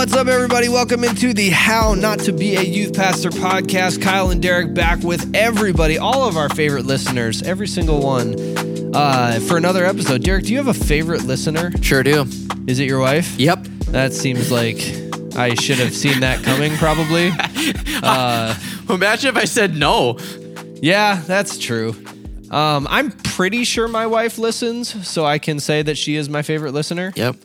What's up, everybody? Welcome into the How Not to Be a Youth Pastor podcast. Kyle and Derek back with everybody, all of our favorite listeners, every single one, uh, for another episode. Derek, do you have a favorite listener? Sure do. Is it your wife? Yep. That seems like I should have seen that coming, probably. Uh, Imagine if I said no. yeah, that's true. Um, I'm pretty sure my wife listens, so I can say that she is my favorite listener. Yep.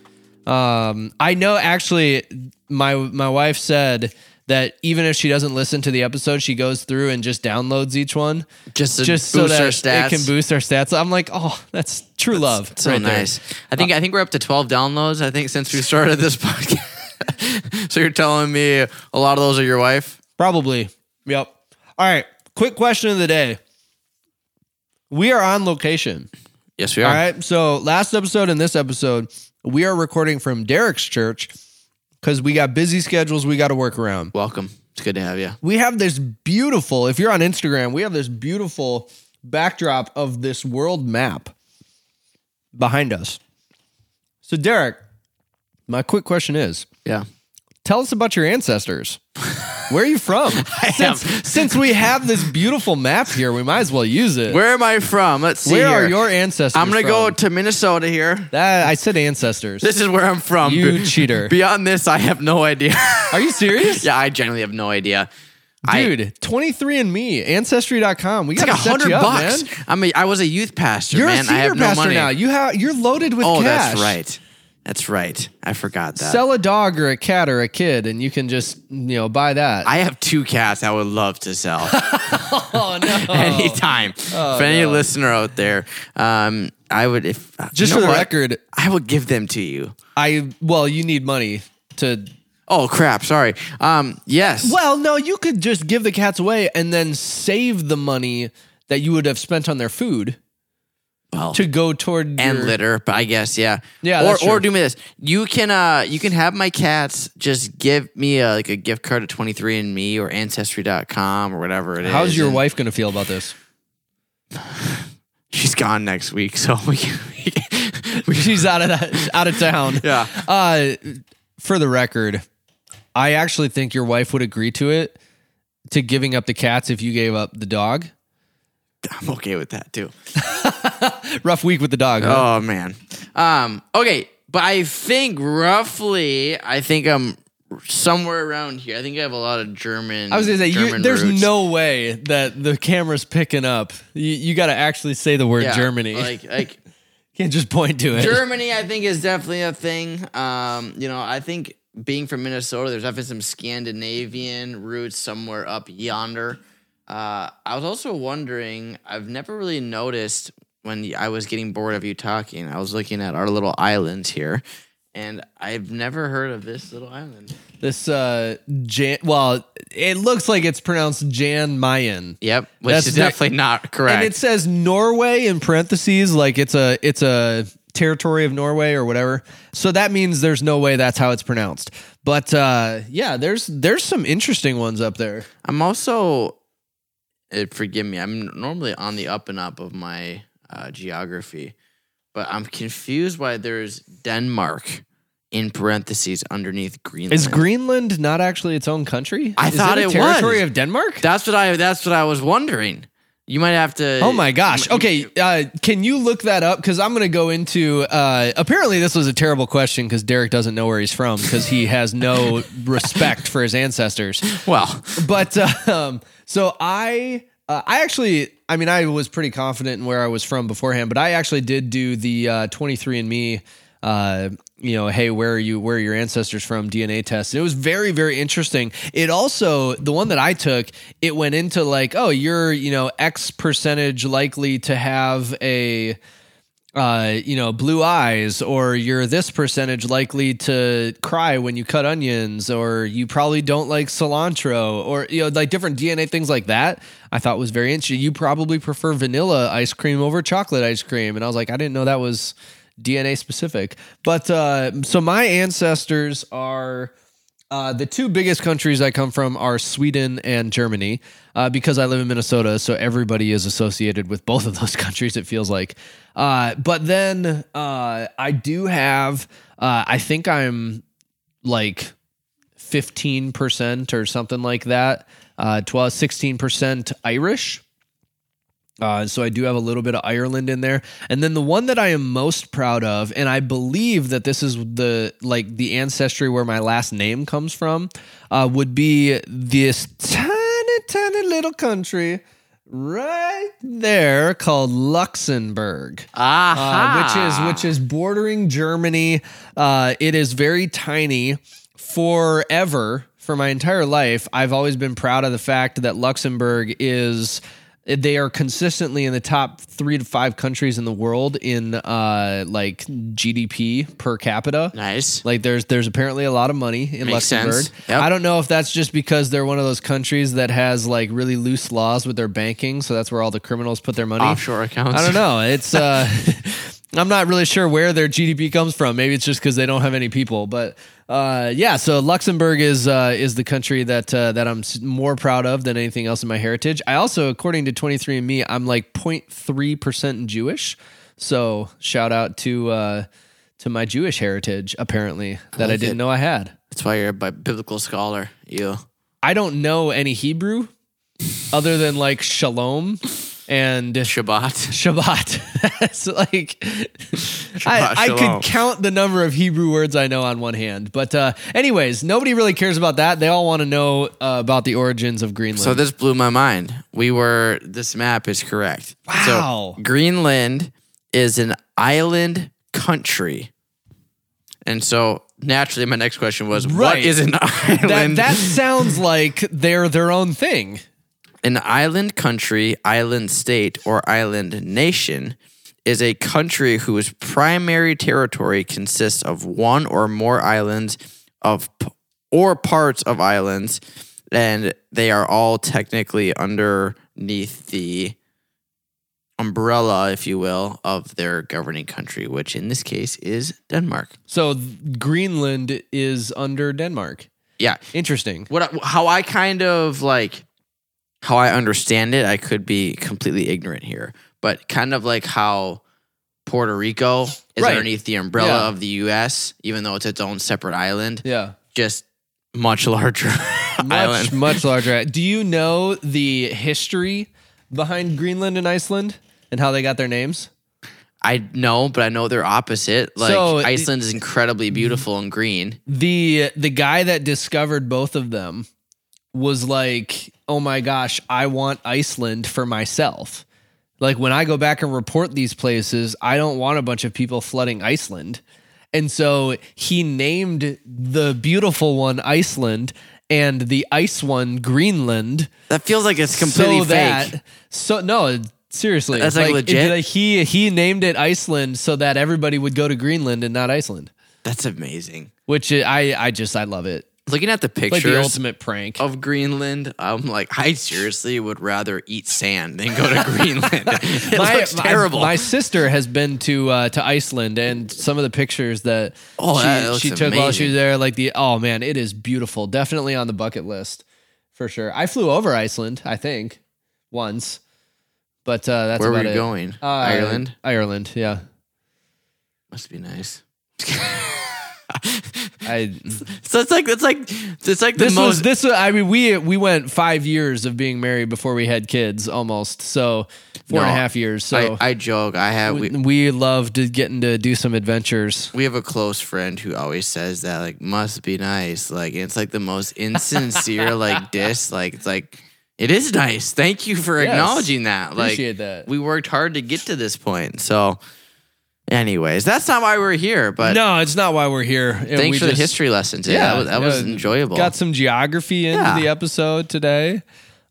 Um, I know actually my my wife said that even if she doesn't listen to the episode, she goes through and just downloads each one Just to just so that it can boost our stats. I'm like, oh, that's true love. So right there. nice. I think I think we're up to 12 downloads. I think since we started this podcast. so you're telling me a lot of those are your wife? Probably. Yep. All right. Quick question of the day. We are on location. Yes, we are. All right. So last episode and this episode, we are recording from Derek's church because we got busy schedules we got to work around. Welcome. It's good to have you. we have this beautiful if you're on instagram we have this beautiful backdrop of this world map behind us so derek my quick question is Yeah. Tell us about your ancestors where are you from since, since we have this beautiful map here we might as well use it Where am I from? Let's see. Where here. are your ancestors I'm gonna go to Minnesota here. that, i said ancestors This is where I'm from. You Be- cheater. Beyond this, I have no idea. are you serious yeah, I generally have no idea. Dude 23andMe ancestry.com we got like hundred bucks. man. I mean, I was a youth pastor, you're man. a I senior have no money. now you have you're loaded with oh, cash that's right. That's right. I forgot that. sell a dog or a cat or a kid and you can just you know buy that I have two cats I would love to sell oh no anytime. Oh, if any no. listener out there, um, I would if just you for the what? record I would give them to you. i well you need money to Oh crap! Sorry. Um, yes. well no you could just give the cats away and then save the money that you would have spent on their food Well, to go toward and your- litter, but I guess yeah. Yeah, Or that's or do me this. You can uh you can have my cats just give me a, like a gift card at 23andme or ancestry.com or whatever it is. how's your and wife going to feel about this She's gone next week, so we we she's out of that, out of town yeah. uh for the record i actually think your wife would agree to it to giving up the cats if you gave up the dog I'm okay with that too. rough week with the dog? Oh man. Um. Okay, but I think roughly, I think I'm somewhere around here. I think I have a lot of German. I was gonna say, you, German there's roots. no way that the camera's picking up. You, you got to actually say the word Yeah, Germany. Like like Can't just point to it. Germany, I think is definitely a thing. Um. You know, I think being from Minnesota, there's definitely some Scandinavian roots somewhere up yonder. Uh, I was also wondering. I've never really noticed when I was getting bored of you talking. I was looking at our little island here. And I've never heard of this little island. This uh, Jan. Well, it looks like it's pronounced Jan Mayen, Yep, which That's is definitely not correct. and it says Norway in parentheses, like it's a it's a territory of Norway or whatever. So that means there's no way that's how it's pronounced. But uh, yeah, there's there's some interesting ones up there. I'm also, uh, forgive me, I'm normally on the up and up of my uh, geography, but I'm confused why there's Denmark in parentheses underneath Greenland. Is Greenland not actually its own country? I Is thought a it territory was. of Denmark. That's what I. That's what I was wondering. You might have to. Oh my gosh. Okay, uh, can you look that up? Because I'm going to go into. Uh, apparently, this was a terrible question because Derek doesn't know where he's from because he has no respect for his ancestors. Well, But um, so I, uh, I actually, I mean, I was pretty confident in where I was from beforehand, but I actually did do the uh, 23andMe. Uh, you know, hey, where are you? Where are your ancestors from? DNA test. And it was very, very interesting. It also, the one that I took, it went into like, oh, you're, you know, X percentage likely to have a, uh, you know, blue eyes, or you're this percentage likely to cry when you cut onions, or you probably don't like cilantro, or you know, like different DNA things like that. I thought was very interesting. You probably prefer vanilla ice cream over chocolate ice cream, and I was like, I didn't know that was DNA specific. But uh, so my ancestors are. Uh, the two biggest countries I come from are Sweden and Germany, uh, because I live in Minnesota. So everybody is associated with both of those countries. It feels like. Uh, but then uh, I do have. Uh, I think I'm like 15% or something like that. Uh, 12, 16% Irish. Uh, so I do have a little bit of Ireland in there, and then the one that I am most proud of, and I believe that this is the like the ancestry where my last name comes from, uh, would be this tiny, tiny little country right there called Luxembourg uh, which is which is bordering Germany. Uh, it is very tiny. Forever, for my entire life, I've always been proud of the fact that Luxembourg is. They are consistently in the top three to five countries in the world in uh, like GDP per capita. Nice. Like there's there's apparently a lot of money in Makes Luxembourg. Yep. I don't know if that's just because they're one of those countries that has like really loose laws with their banking, so that's where all the criminals put their money. Offshore accounts. I don't know. It's uh I'm not really sure where their GDP comes from. Maybe it's just because they don't have any people. But uh, yeah, so Luxembourg is uh, is the country that uh, that I'm more proud of than anything else in my heritage. I also, according to 23andMe, I'm like 0.3 percent Jewish. So shout out to uh, to my Jewish heritage. Apparently, that I didn't it. know I had. That's why you're a biblical scholar. You. I don't know any Hebrew other than like shalom and Shabbat. Shabbat. That's like I, I could count the number of Hebrew words I know on one hand. But uh, anyways, nobody really cares about that. They all want to know uh, about the origins of Greenland. So this blew my mind. We were this map is correct. Wow. So Greenland is an island country. And so naturally my next question was what Right. is an that island? that sounds like they're their own thing. An island country, island state, or island nation is a country whose primary territory consists of one or more islands of or parts of islands, and they are all technically underneath the umbrella, if you will, of their governing country, which in this case is Denmark. So Greenland is under Denmark. Yeah, Interesting. what how I kind of like how I understand it, I could be completely ignorant here, but kind of like how Puerto Rico is Right. underneath the umbrella Yeah. of the U.S., even though it's its own separate island, Yeah. just much larger Much, island. much larger. Do you know the history behind Greenland and Iceland and how they got their names? I know, but I know they're opposite. Like So- Iceland is incredibly beautiful and green. the the guy that discovered both of them was like, "Oh my gosh, I want Iceland for myself." Like when I go back and report these places, I don't want a bunch of people flooding Iceland. And so he named the beautiful one Iceland and the ice one Greenland. That feels like it's completely so fake. that so no, seriously. That's, like, legit? it- he he named it Iceland so that everybody would go to Greenland and not Iceland. That's amazing. Which I I just I love it. Looking at the Like the ultimate prank. of Greenland, I'm like, I seriously would rather eat sand than go to Greenland. it looks my, terrible. My sister has been to uh, to Iceland, and some of the pictures that Oh, she, that she took while she was there, like the oh man, it is beautiful. Definitely on the bucket list for sure. I flew over Iceland, I think, once, but uh, that's Where were you it. going? Uh, Ireland? Ireland, yeah. Must be nice. I So it's like it's like it's like the this most was this. was- I mean, we we went five years of being married before we had kids, almost. So four and a half years. So I, I joke. I have we, we, we loved getting to do some adventures. we have a close friend who always says that like must be nice. Like it's like the most insincere like diss. Like it's like it is nice. Thank you for Yes. acknowledging that. Like Appreciate that. we worked hard to get to this point. So anyways, that's not why we're here, but no, it's not why we're here. And thanks we for the just- history lesson Yeah, that was, that was enjoyable. Got some geography into Yeah. the episode today.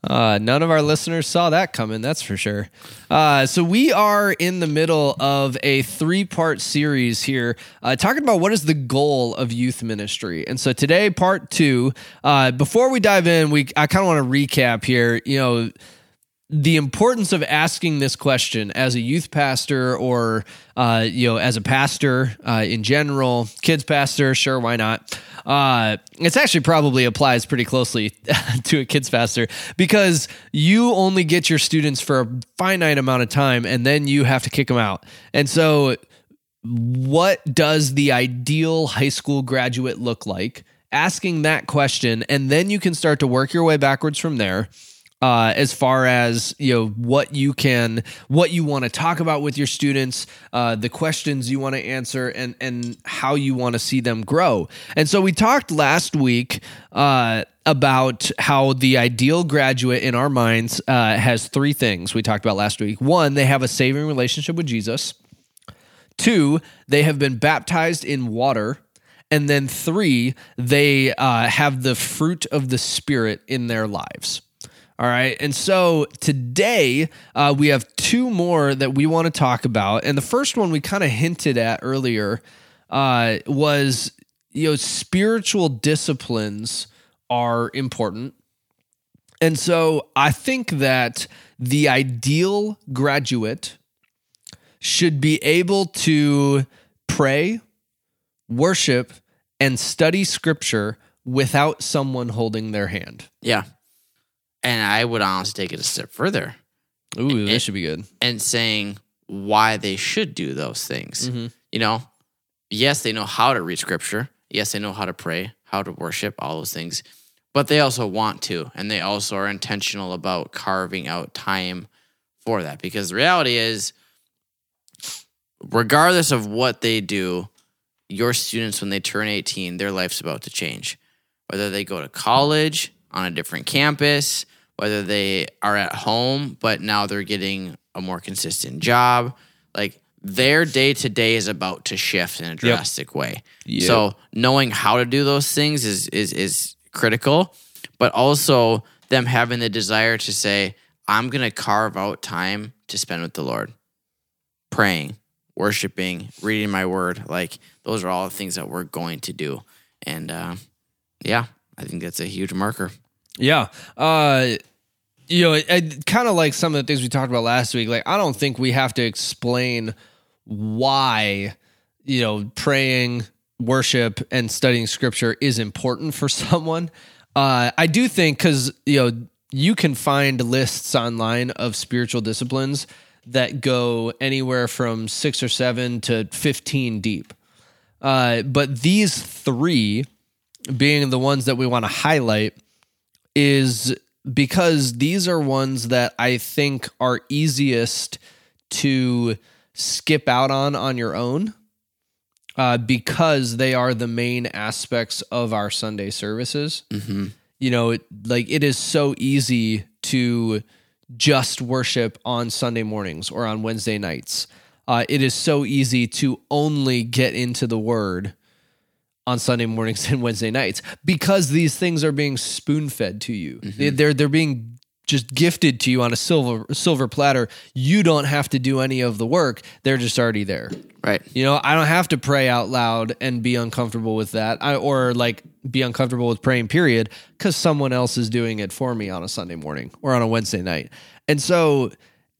Uh, none of our listeners saw that coming, that's for sure. Uh, so, we are in the middle of a three part series here, uh, talking about what is the goal of youth ministry. And so, today, part two. Uh, before we dive in, we I kind of want to recap here. You know, the importance of asking this question as a youth pastor or uh, you know as a pastor uh, in general kids pastor sure why not? Uh, it's actually probably applies pretty closely to a kids pastor because you only get your students for a finite amount of time and then you have to kick them out. And so what does the ideal high school graduate look like? Asking that question, and then you can start to work your way backwards from there. Uh, as far as you know what you can what you want to talk about with your students uh, the questions you want to answer and and how you want to see them grow. And so we talked last week uh, about how the ideal graduate in our minds uh, has three things we talked about last week. One they have a saving relationship with jesus. Two they have been baptized in water. And then three they uh, have the fruit of the spirit in their lives all right. And so today uh, we have two more that we want to talk about. And the first one we kind of hinted at earlier uh, was, you know, spiritual disciplines are important. And so I think that the ideal graduate should be able to pray, worship, and study scripture without someone holding their hand. Yeah. And I would honestly take it a step further Ooh, that It- should be good. and saying why they should do those things. Mhm. You know, yes, they know how to read scripture. Yes, they know how to pray, how to worship, all those things. But they also want to, and they also are intentional about carving out time for that. Because the reality is, regardless of what they do, your students, when they turn 18, their life's about to change. Whether they go to college on a different campus, whether they are at home, but now they're getting a more consistent job. Like their day to day is about to shift in a drastic way. Yep. So knowing how to do those things is is is critical, but also them having the desire to say, I'm gonna carve out time to spend with the Lord. Praying, worshiping, reading my word. Like those are all the things that we're going to do. And uh, yeah, I think that's a huge marker. Yeah. Uh you know, it, kind of like some of the things we talked about last week. Like, I don't think we have to explain why, you know, praying, worship, and studying scripture is important for someone. Uh, I do think because, you know, you can find lists online of spiritual disciplines that go anywhere from six or seven to 15 deep. Uh, but these three, being the ones that we want to highlight, is because these are ones that I think are easiest to skip out on on your own uh, because they are the main aspects of our Sunday services. Mm-hmm. You know, it, like it is so easy to just worship on Sunday mornings or on Wednesday nights. Uh, it is so easy to only get into the word on Sunday mornings and Wednesday nights because these things are being spoon fed to you. They- They're they're being just gifted to you on a silver silver platter. You don't have to do any of the work. They're just already there. Right. You know, I don't have to pray out loud and be uncomfortable with that, I, or like be uncomfortable with praying. Period, because someone else is doing it for me on a Sunday morning or on a Wednesday night. And so,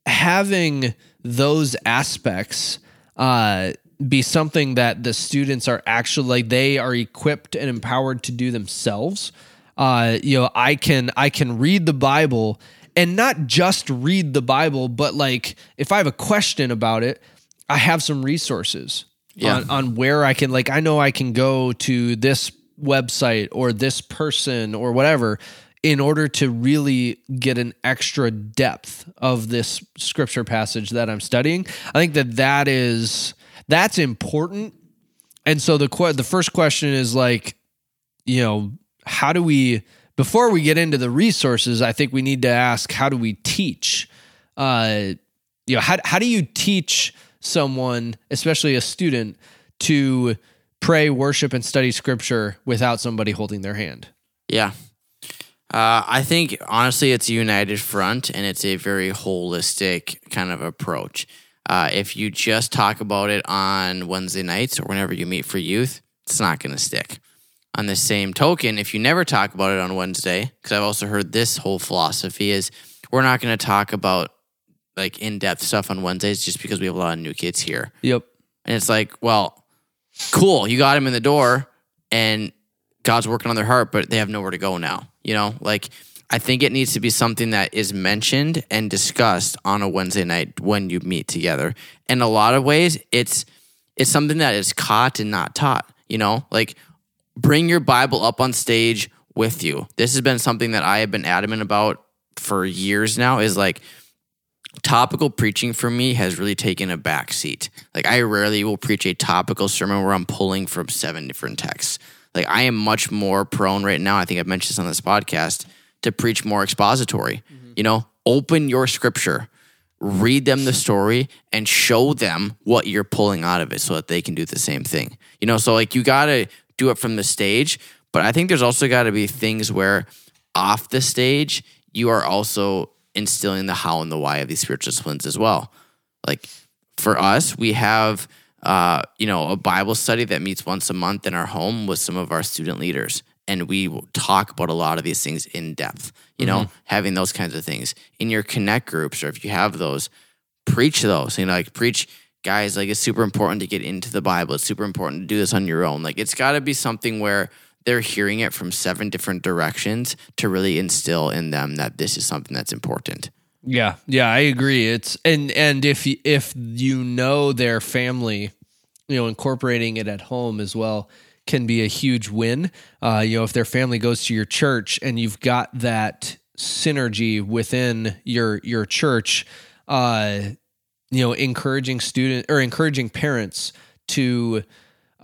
having those aspects uh, be something that the students are actually like they are equipped and empowered to do themselves. Uh, you know, I can I can read the Bible and not just read the Bible, but like if I have a question about it, I have some resources Yeah. on, on where I can like I know I can go to this website or this person or whatever in order to really get an extra depth of this scripture passage that I'm studying. I think that that is that's important. And so the que- the first question is like you know, how do we before we get into the resources, I think we need to ask how do we teach uh you know, how how do you teach someone, especially a student, to pray, worship, and study scripture without somebody holding their hand? Yeah. Uh, I think honestly, it's a united front and it's a very holistic kind of approach. Uh, if you just talk about it on Wednesday nights or whenever you meet for youth, it's not going to stick. On the same token, if you never talk about it on Wednesday, because I've also heard this whole philosophy is we're not going to talk about like in depth stuff on Wednesdays just because we have a lot of new kids here. Yep. And it's like, well, cool, you got them in the door and God's working on their heart, but they have nowhere to go now. You know, like I think it needs to be something that is mentioned and discussed on a Wednesday night when you meet together. In a lot of ways, it's it's something that is caught and not taught. You know, like bring your Bible up on stage with you. This has been something that I have been adamant about for years now is like topical preaching for me has really taken a back seat. Like I rarely will preach a topical sermon where I'm pulling from seven different texts. Like I am much more prone right now, I think I've mentioned this on this podcast, to preach more expository. Mm-hmm. You know, open your scripture, read them the story and show them what you're pulling out of it so that they can do the same thing. You know, so like you got to do it from the stage, but I think there's also got to be things where off the stage you are also instilling the how and the why of these spiritual disciplines as well. Like for us, we have uh, you know a Bible study that meets once a month in our home with some of our student leaders, and we talk about a lot of these things in depth. You mm-hmm. know, having those kinds of things in your connect groups, or if you have those, preach those. You know, like preach guys. Like it's super important to get into the Bible. It's super important to do this on your own. Like it's got to be something where they're hearing it from seven different directions to really instill in them that this is something that's important. Yeah, yeah, I agree. It's and and if if you know their family, you know, incorporating it at home as well can be a huge win. Uh, you know, if their family goes to your church and you've got that synergy within your your church, uh, you know, encouraging student or encouraging parents to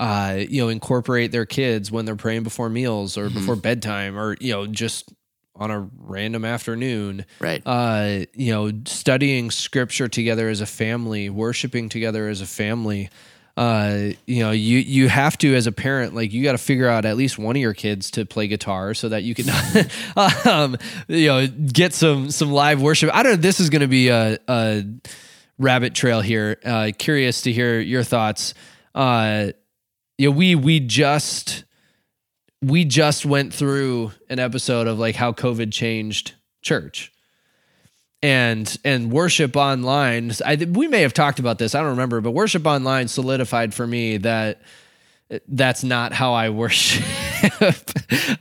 uh, you know, incorporate their kids when they're praying before meals or mm-hmm. before bedtime or, you know, just on a random afternoon. Right. Uh, you know, studying scripture together as a family, worshiping together as a family. Uh, you know, you you have to as a parent, like you got to figure out at least one of your kids to play guitar so that you can, um, you know, get some some live worship. I don't know. This is going to be a, a rabbit trail here. Uh, curious to hear your thoughts. Uh, you know, we we just we just went through an episode of like how COVID changed church and and worship online. I, we may have talked about this. I don't remember, but worship online solidified for me that that's not how I worship.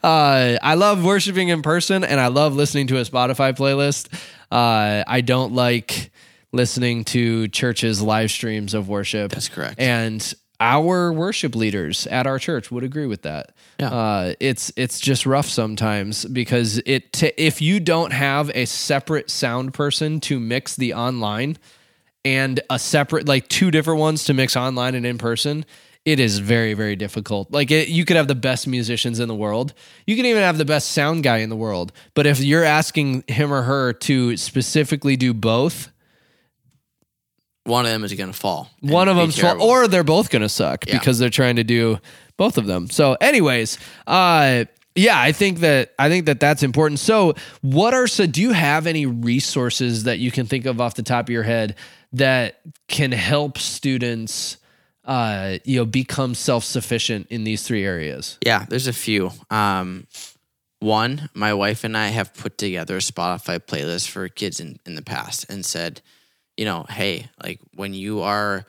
uh, I love worshiping in person, and I love listening to a Spotify playlist. Uh, I don't like listening to churches live streams of worship. That's correct. And our worship leaders at our church would agree with that. Yeah. Uh, it's it's just rough sometimes because it t- if you don't have a separate sound person to mix the online and a separate like two different ones to mix online and in person, it is very very difficult. Like it, you could have the best musicians in the world, you can even have the best sound guy in the world, but if you're asking him or her to specifically do both one of them is going to fall. One of them's fall, or they're both going to suck yeah. because they're trying to do both of them. So, anyways, uh, yeah, I think that I think that that's important. So, what are so? Do you have any resources that you can think of off the top of your head that can help students? Uh, you know, become self sufficient in these three areas. Yeah, there's a few. Um, one, my wife and I have put together a Spotify playlist for kids in, in the past and said, you know, hey, like when you are,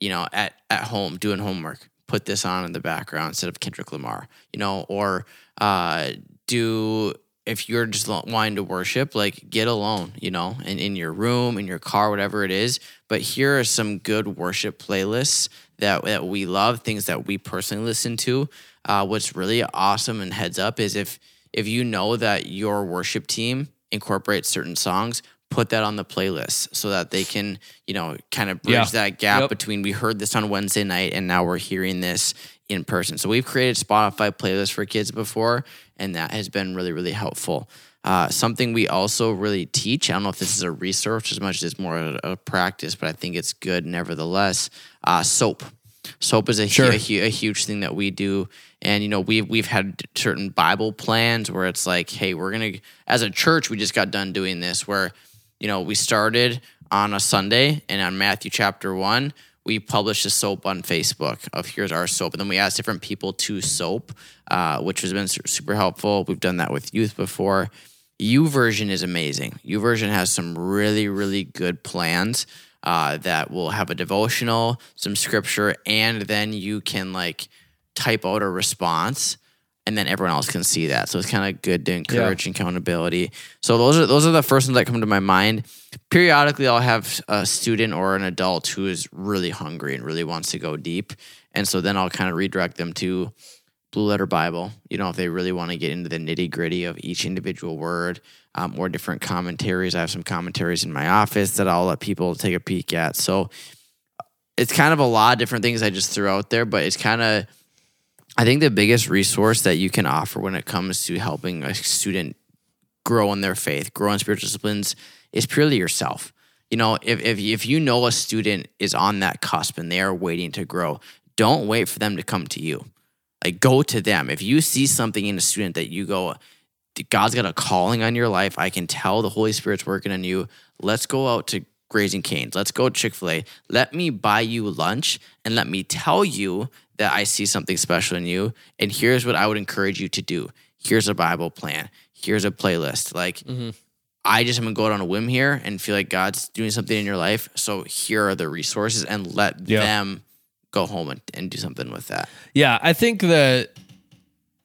you know, at at home doing homework, put this on in the background instead of Kendrick Lamar, you know, or uh, do if you're just wanting to worship, like get alone, you know, in, in your room, in your car, whatever it is. But here are some good worship playlists that that we love, things that we personally listen to. Uh, what's really awesome and heads up is if if you know that your worship team incorporates certain songs, put that on the playlist so that they can, you know, kind of bridge yeah. that gap yep. between we heard this on Wednesday night and now we're hearing this in person. So we've created Spotify playlists for kids before, and that has been really, really helpful. Uh, something we also really teach. I don't know if this is a research as much as it's more a, a practice, but I think it's good nevertheless. Uh, soap. Soap is a, sure. a, a, huge thing that we do, and you know we've we've had certain Bible plans where it's like, hey, we're gonna as a church we just got done doing this where you know, we started on a Sunday and on Matthew chapter one, we published a soap on Facebook of here's our soap. And then we asked different people to soap, uh, which has been super helpful. We've done that with youth before. YouVersion is amazing. YouVersion has some really, really good plans uh, that will have a devotional, some scripture, and then you can like type out a response and then everyone else can see that. So it's kind of good to encourage yeah. accountability. So those are those are the first ones that come to my mind. Periodically, I'll have a student or an adult who is really hungry and really wants to go deep, and so then I'll kind of redirect them to Blue Letter Bible. You know, if they really want to get into the nitty gritty of each individual word um, or different commentaries, I have some commentaries in my office that I'll let people take a peek at. So it's kind of a lot of different things I just threw out there, but it's kind of, I think the biggest resource that you can offer when it comes to helping a student grow in their faith, grow in spiritual disciplines is purely yourself. You know, if, if, if you know a student is on that cusp and they are waiting to grow, don't wait for them to come to you. Like go to them. If you see something in a student that you go, God's got a calling on your life, I can tell the Holy Spirit's working on you. Let's go out to Raising Cane's. Let's go Chick fil A. Let me buy you lunch and let me tell you that I see something special in you. And here's what I would encourage you to do. Here's a Bible plan. Here's a playlist. Like, mm-hmm. I just am gonna go out on a whim here and feel like God's doing something in your life. So here are the resources and let yeah. them go home and, and do something with that. Yeah, I think that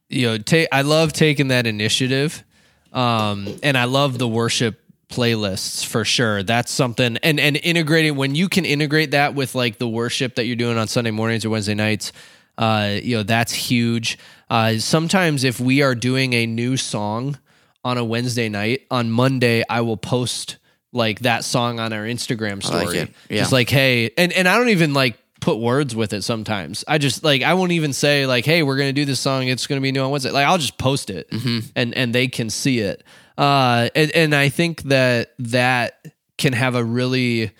you know, take I love taking that initiative. Um, and I love the worship playlists for sure. That's something and and integrating when you can integrate that with like the worship that you're doing on Sunday mornings or Wednesday nights, uh, you know, that's huge. Uh, sometimes if we are doing a new song on a Wednesday night, on Monday I will post like that song on our Instagram story. Like yeah. Just like, hey, and and I don't even like put words with it sometimes. I just like I won't even say like, "Hey, we're gonna do this song. It's gonna be new on Wednesday." Like I'll just post it, mm-hmm. and and they can see it. Uh, and, and I think that that can have a really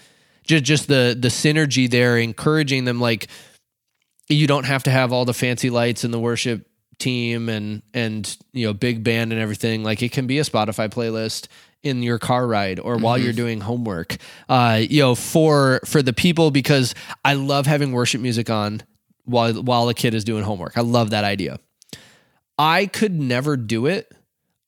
just just the the synergy there, encouraging them like you don't have to have all the fancy lights and the worship team and and you know big band and everything. Like it can be a Spotify playlist in your car ride or while mm-hmm. you're doing homework. Uh, you know, for for the people because I love having worship music on while while a kid is doing homework. I love that idea. I could never do it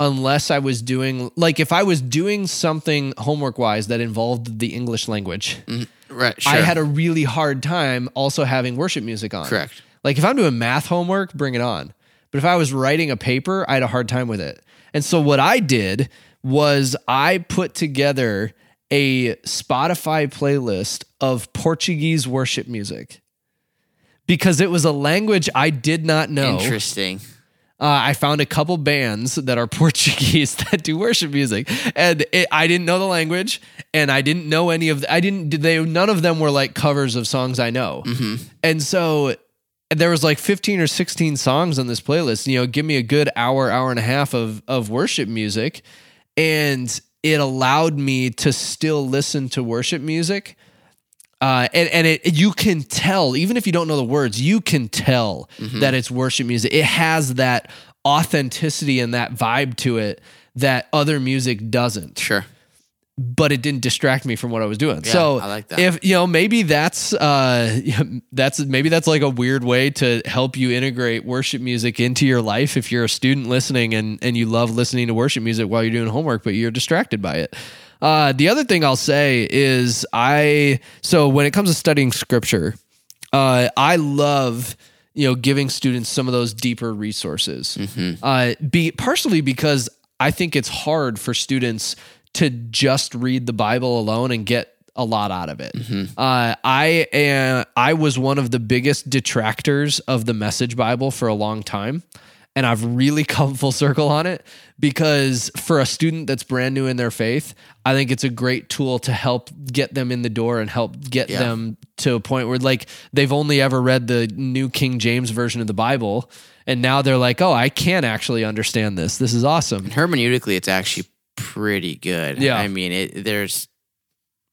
unless I was doing like if I was doing something homework wise that involved the English language. Mm, right. Sure. I had a really hard time also having worship music on. Correct. Like if I'm doing math homework, bring it on. But if I was writing a paper, I had a hard time with it. And so what I did was I put together a Spotify playlist of Portuguese worship music because it was a language I did not know. Interesting uh, I found a couple bands that are Portuguese that do worship music, and it, I didn't know the language, and I didn't know any of. The, I didn't. They none of them were like covers of songs I know, mm-hmm. and so there was like 15 or 16 songs on this playlist. You know, give me a good hour, hour and a half of of worship music, and it allowed me to still listen to worship music uh, and and it you can tell even if you don't know the words, you can tell mm-hmm. that it's worship music. It has that authenticity and that vibe to it that other music doesn't. Sure. But it didn't distract me from what I was doing. Yeah, so I like that. if you know, maybe that's uh, that's maybe that's like a weird way to help you integrate worship music into your life. If you're a student listening and and you love listening to worship music while you're doing homework, but you're distracted by it. Uh, the other thing I'll say is I so when it comes to studying scripture, uh, I love you know giving students some of those deeper resources. Mm-hmm. Uh, be partially because I think it's hard for students to just read the Bible alone and get a lot out of it. Mm-hmm. Uh, I am, I was one of the biggest detractors of the Message Bible for a long time and I've really come full circle on it because for a student that's brand new in their faith, I think it's a great tool to help get them in the door and help get yeah. them to a point where like they've only ever read the New King James version of the Bible and now they're like, "Oh, I can actually understand this. This is awesome." And hermeneutically it's actually pretty good. Yeah. I mean, it, there's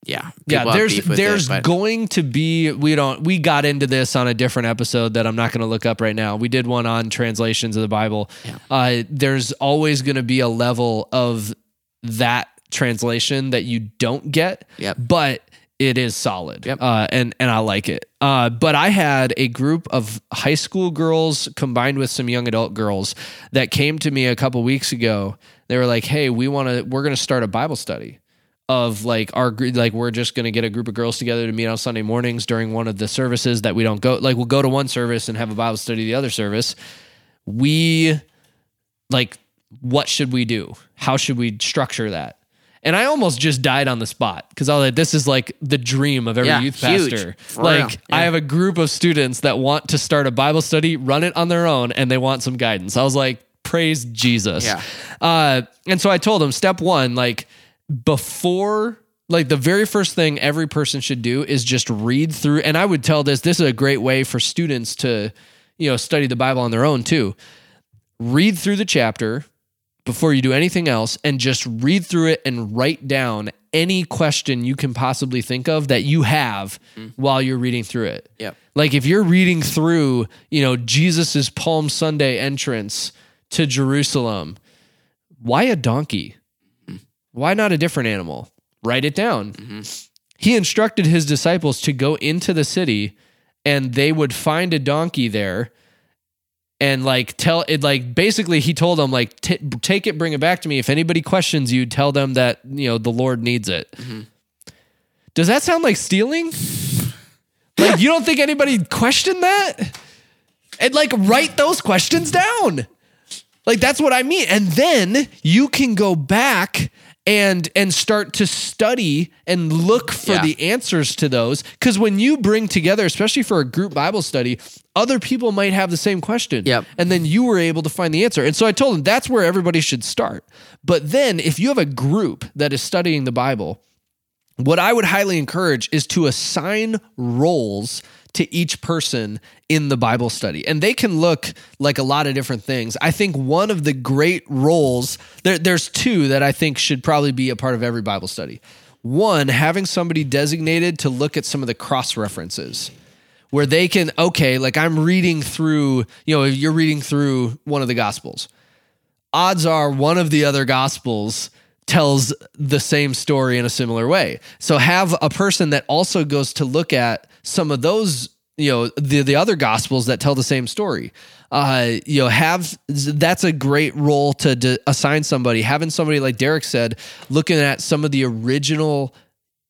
yeah yeah there's there's it, going to be we don't we got into this on a different episode that i'm not going to look up right now we did one on translations of the bible yeah. uh, there's always going to be a level of that translation that you don't get yep. but it is solid yep. uh, and and i like it uh, but i had a group of high school girls combined with some young adult girls that came to me a couple weeks ago they were like hey we want to we're going to start a bible study of like our like we're just going to get a group of girls together to meet on Sunday mornings during one of the services that we don't go like we'll go to one service and have a Bible study the other service. We like what should we do? How should we structure that? And I almost just died on the spot because I was like, this is like the dream of every Yeah, youth pastor. Like, real. I have a group of students that want to start a Bible study, run it on their own, and they want some guidance. I was like, praise Jesus. Yeah. Uh, and so I told them, step one, like, before like the very first thing every person should do is just read through and i would tell this this is a great way for students to you know study the bible on their own too. Read through the chapter before you do anything else and just read through it and write down any question you can possibly think of that you have mm. while you're reading through it. Yep. like if you're reading through you know jesus's palm sunday entrance to jerusalem why a donkey why not a different animal? Write it down. Mm-hmm. He instructed his disciples to go into the city and they would find a donkey there and like tell it like basically he told them like "T- take it bring it back to me. If anybody questions you tell them that you know the lord needs it. Mm-hmm. Does that sound like stealing? Like you don't think anybody questioned that? And like write those questions down. Like that's what I mean. And then you can go back and and start to study and look for Yeah. the answers to those cuz when you bring together especially for a group Bible study, other people might have the same question. Yep. And then you were able to find the answer. And so I told them that's where everybody should start. But then if you have a group that is studying the Bible, what I would highly encourage is to assign roles to each person in the Bible study. And they can look like a lot of different things. I think one of the great roles, there, there's two that I think should probably be a part of every Bible study. One, having somebody designated to look at some of the cross references where they can, okay, like I'm reading through, you know, if you're reading through one of the Gospels odds are one of the other gospels tells the same story in a similar way. So have a person that also goes to look at some of those, you know, the the other gospels that tell the same story. Uh, you know, have that's a great role to, assign somebody. Having somebody like Derek said, looking at some of the original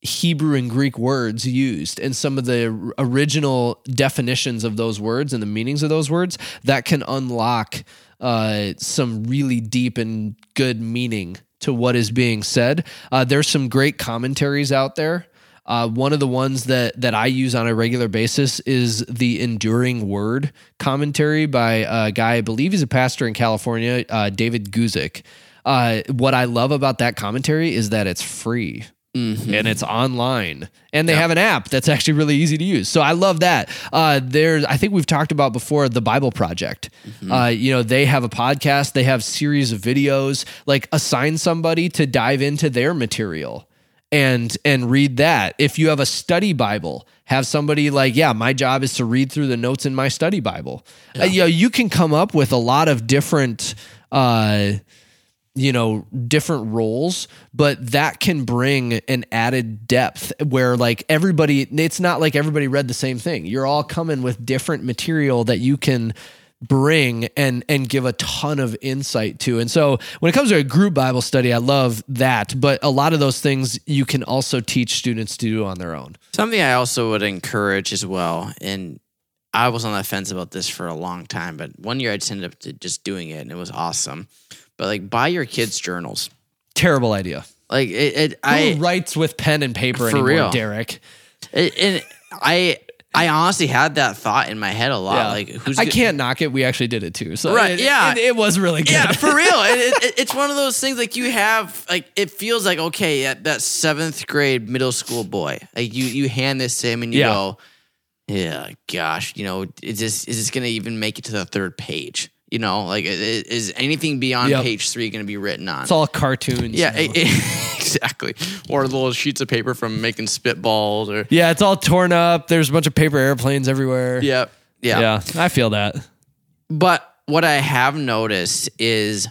Hebrew and Greek words used and some of the original definitions of those words and the meanings of those words that can unlock uh, some really deep and good meaning to what is being said. Uh, there's some great commentaries out there. Uh, one of the ones that that I use on a regular basis is the Enduring Word commentary by a guy, I believe he's a pastor in California, uh, David Guzik. Uh, what I love about that commentary is that it's free and it's online. And they have an app that's actually really easy to use. So i love that. Uh there's i think we've talked about before the bible project. Uh you know they have a podcast. They have series of videos. Like assign somebody to dive into their material and and read that. If you have a study bible have somebody like yeah my job is to read through the notes in my study bible. Uh, you know you can come up with a lot of different uh you know different roles but that can bring an added depth where like everybody it's not like everybody read the same thing. You're all coming with different material that you can bring and and give a ton of insight to. And so when it comes to a group bible study i love that but a lot of those things you can also teach students to do on their own. Something I also would encourage as well, and I was on the fence about this for a long time, but one year I just ended up just doing it, and it was awesome. But like, buy your kids journals. terrible idea Like it, it who I writes with pen and paper For anymore real. derek it, and I I honestly had that thought in my head a lot. Yeah. Like, who's I can't knock it. We actually did it too. So Right, it- yeah. it, it was really good. Yeah, for real. It, it's one of those things like you have like it feels like okay, that, that seventh grade middle school boy. Like you you hand this to him and you Yeah. go, yeah, gosh, you know, is this is this gonna even make it to the third page? You know, like is anything beyond Yep. page three going to be written on? It's all cartoons. yeah, it- it- exactly. Or little sheets of paper from making spitballs or yeah, it's all torn up. There's a bunch of paper airplanes everywhere. Yep. yeah. yeah, I feel that. But what I have noticed is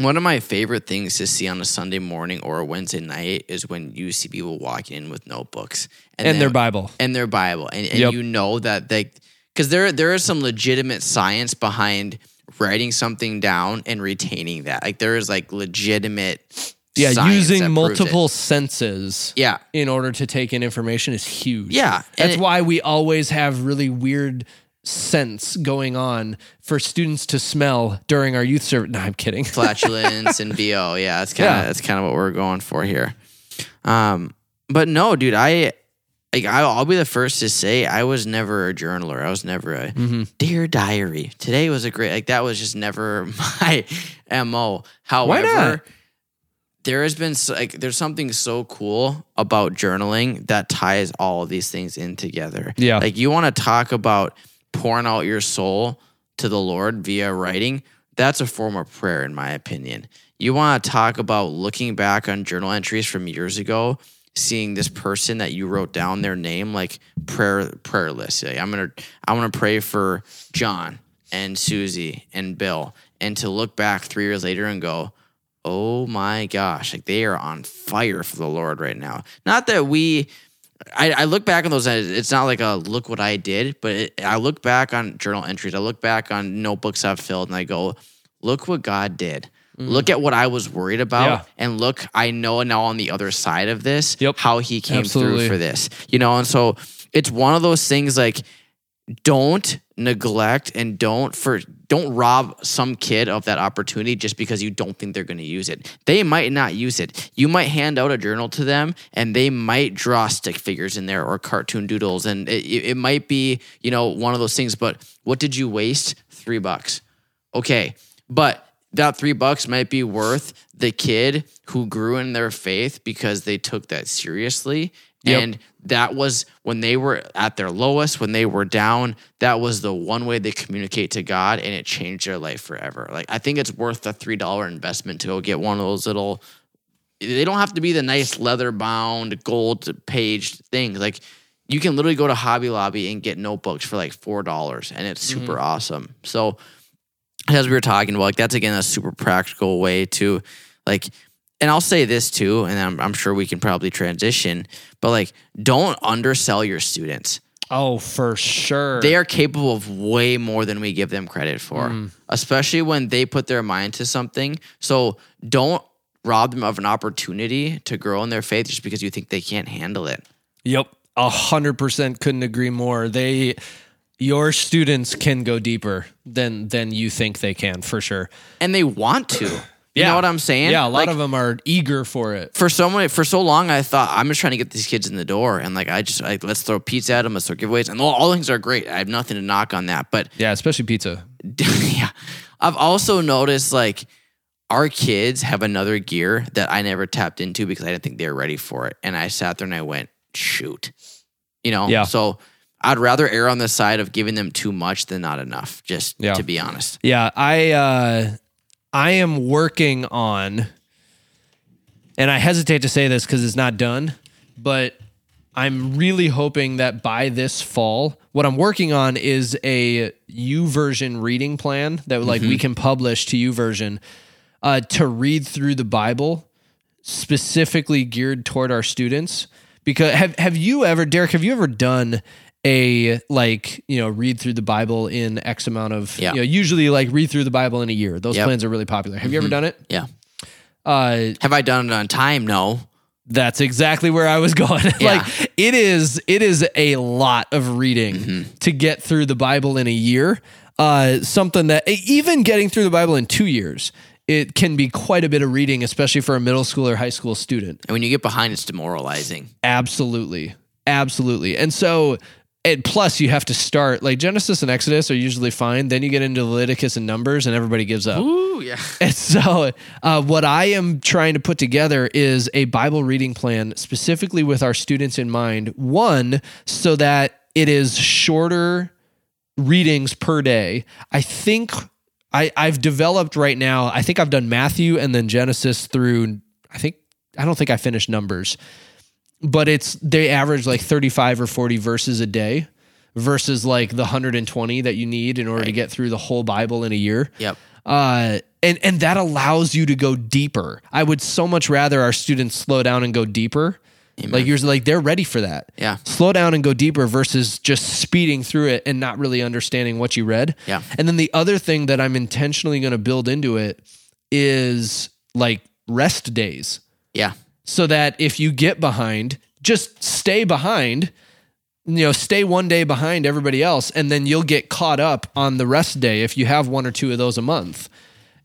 one of my favorite things to see on a Sunday morning or a Wednesday night is when you see people walking in with notebooks And then- their Bible. and their Bible, and, and Yep. you know that they because there there is some legitimate science behind writing something down and retaining that. Like there is like legitimate Yeah, using multiple senses. Yeah. in order to take in information is huge. Yeah, that's it- why we always have really weird sense going on for students to smell during our youth service. No, I'm kidding. flatulence and vo yeah that's kind of Yeah. that's kind of what we're going for here um but no dude i like I'll, I'll be the first to say i was never a journaler i was never a Mhm. dear diary today was a great like that was just never my mo however there has been like there's something so cool about journaling that ties all of these things in together Yeah. like you want to talk about pouring out your soul to the Lord via writing, that's a form of prayer, in my opinion. You want to talk about looking back on journal entries from years ago, seeing this person that you wrote down their name, like prayer prayer list. Like, I'm gonna I want to pray for John and Susie and Bill, and to look back three years later and go, oh my gosh, like they are on fire for the Lord right now. Not that we I, I look back on those. It's not like a look what I did, but it, I look back on journal entries. I look back on notebooks I've filled, and I go, "Look what God did. Look at what I was worried about, Yeah. and look, I know now on the other side of this, Yep. how He came Absolutely. through for this. You know, and so it's one of those things like don't neglect and don't for don't rob some kid of that opportunity just because you don't think they're going to use it. They might not use it. You might hand out a journal to them and they might draw stick figures in there or cartoon doodles and it, it it might be, you know, one of those things, but what did you waste? 3 bucks. Okay. But that 3 bucks might be worth the kid who grew in their faith because they took that seriously Yep. and that was when they were at their lowest, when they were down, that was the one way they communicate to God and it changed their life forever. Like I think it's worth the three dollar investment to go get one of those little they don't have to be the nice leather bound gold paged things. Like you can literally go to Hobby Lobby and get notebooks for like four dollars and it's mm-hmm. super awesome. So as we were talking about, like that's again a super practical way to like and I'll say this too, and I'm, I'm sure we can probably transition, but like, don't undersell your students. Oh, for sure. They are capable of way more than we give them credit for, Mm. especially when they put their mind to something. So don't rob them of an opportunity to grow in their faith just because you think they can't handle it. Yep. A hundred percent couldn't agree more. They your students can go deeper than than you think they can for sure. And they want to. You Yeah. know what I'm saying? Yeah, a lot Like, of them are eager for it. for so many, for so long, I thought I'm just trying to get these kids in the door, and like I just like let's throw pizza at them, let's throw giveaways, and all, all things are great. I have nothing to knock on that, but Yeah, especially pizza. yeah. I've also noticed like our kids have another gear that I never tapped into because I didn't think they were ready for it. And I sat there and I went, shoot. You know? Yeah. So I'd rather err on the side of giving them too much than not enough, just Yeah. to be honest. Yeah, I uh I am working on and I hesitate to say this cuz it's not done, but I'm really hoping that by this fall, what I'm working on is a YouVersion reading plan that like we can publish to YouVersion uh, to read through the Bible specifically geared toward our students. Because have have you ever, Derek? Have you ever done a like you know read through the Bible in X amount of Yeah. you know usually like read through the Bible in a year? Those Yep. plans are really popular. Have you ever done it? Yeah. Uh, Have I done it on time? No. that's exactly where I was going. Yeah. like it is it is a lot of reading Mm-hmm. to get through the Bible in a year. Uh something that even getting through the Bible in 2 years, it can be quite a bit of reading especially for a middle school or high school student. And when you get behind, it's demoralizing. Absolutely. Absolutely. And so and plus you have to start like Genesis and Exodus are usually fine, then you get into Leviticus and Numbers and everybody gives up. Ooh, yeah. And so, uh, what I am trying to put together is a Bible reading plan specifically with our students in mind. One, so that it is shorter readings per day. I think I, I've developed right now, I think I've done Matthew and then Genesis through, I think, I don't think I finished Numbers, but it's, they average like 35 or 40 verses a day versus like the 120 that you need in order to get through the whole Bible in a year Yep. uh, and and that allows you to go deeper. I would so much rather our students slow down and go deeper. Like you're like they're ready for that. Yeah. Slow down and go deeper versus just speeding through it and not really understanding what you read. Yeah. And then the other thing that I'm intentionally going to build into it is like rest days Yeah. So that if you get behind, just stay behind you know, stay one day behind everybody else, and then you'll get caught up on the rest day if you have one or two of those a month.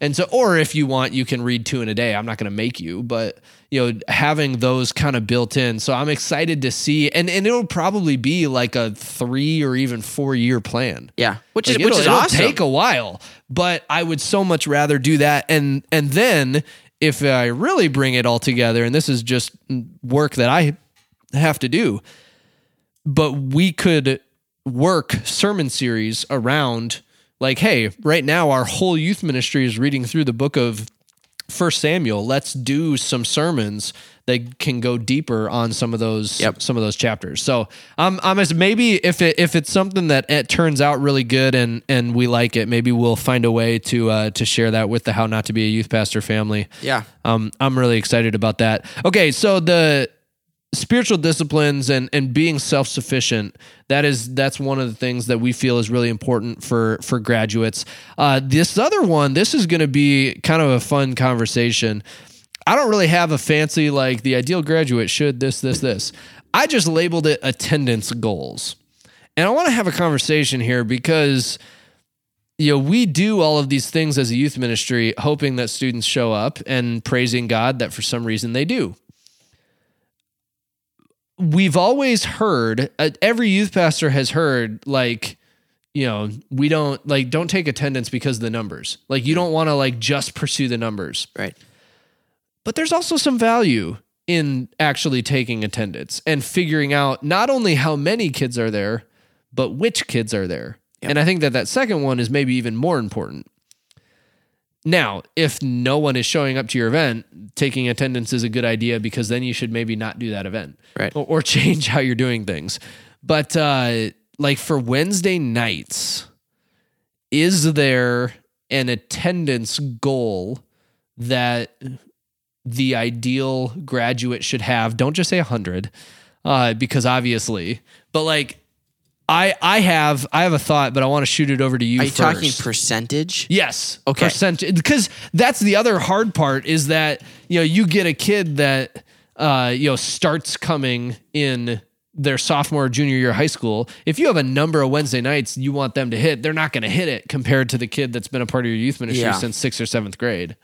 And so, or if you want, you can read two in a day. I'm not going to make you, but you know, having those kind of built in. So I'm excited to see, and and it'll probably be like a three or even four year plan. Yeah, which Like, is which is awesome. Take a while, but I would so much rather do that. And and then if I really bring it all together, and this is just work that I have to do, but we could work sermon series around like, hey, right now our whole youth ministry is reading through the book of First Samuel. Let's do some sermons that can go deeper on some of those Yep. some of those chapters. So I'm I'm as maybe if it if it's something that it turns out really good and and we like it, maybe we'll find a way to uh, to share that with the How Not to Be a Youth Pastor family. yeah, Um, I'm really excited about that. Okay, so the spiritual disciplines and and being self-sufficient that is that's one of the things that we feel is really important for for graduates. Uh this other one this is going to be kind of a fun conversation. I don't really have a fancy like the ideal graduate should this this this. I just labeled it attendance goals. And i want to have a conversation here because you know, we do all of these things as a youth ministry, hoping that students show up and praising God that for some reason they do. We've always heard, uh, every youth pastor has heard, like, you know, we don't like don't take attendance because of the numbers. Like, you don't want to like just pursue the numbers. right. But there's also some value in actually taking attendance and figuring out not only how many kids are there, but which kids are there. Yep. And I think that that second one is maybe even more important. Now, if no one is showing up to your event, taking attendance is a good idea because then you should maybe not do that event Right. or, or change how you're doing things. But uh, like for Wednesday nights, is there an attendance goal that the ideal graduate should have? Don't just say 100 uh, because obviously, but like I I have I have a thought, but I want to shoot it over to you Are you first. talking percentage? Yes. Okay. Percentage because that's the other hard part is that you know you get a kid that uh you know starts coming in their sophomore or junior year of high school. If you have a number of Wednesday nights you want them to hit, they're not going to hit it compared to the kid that's been a part of your youth ministry Yeah. since sixth or seventh grade.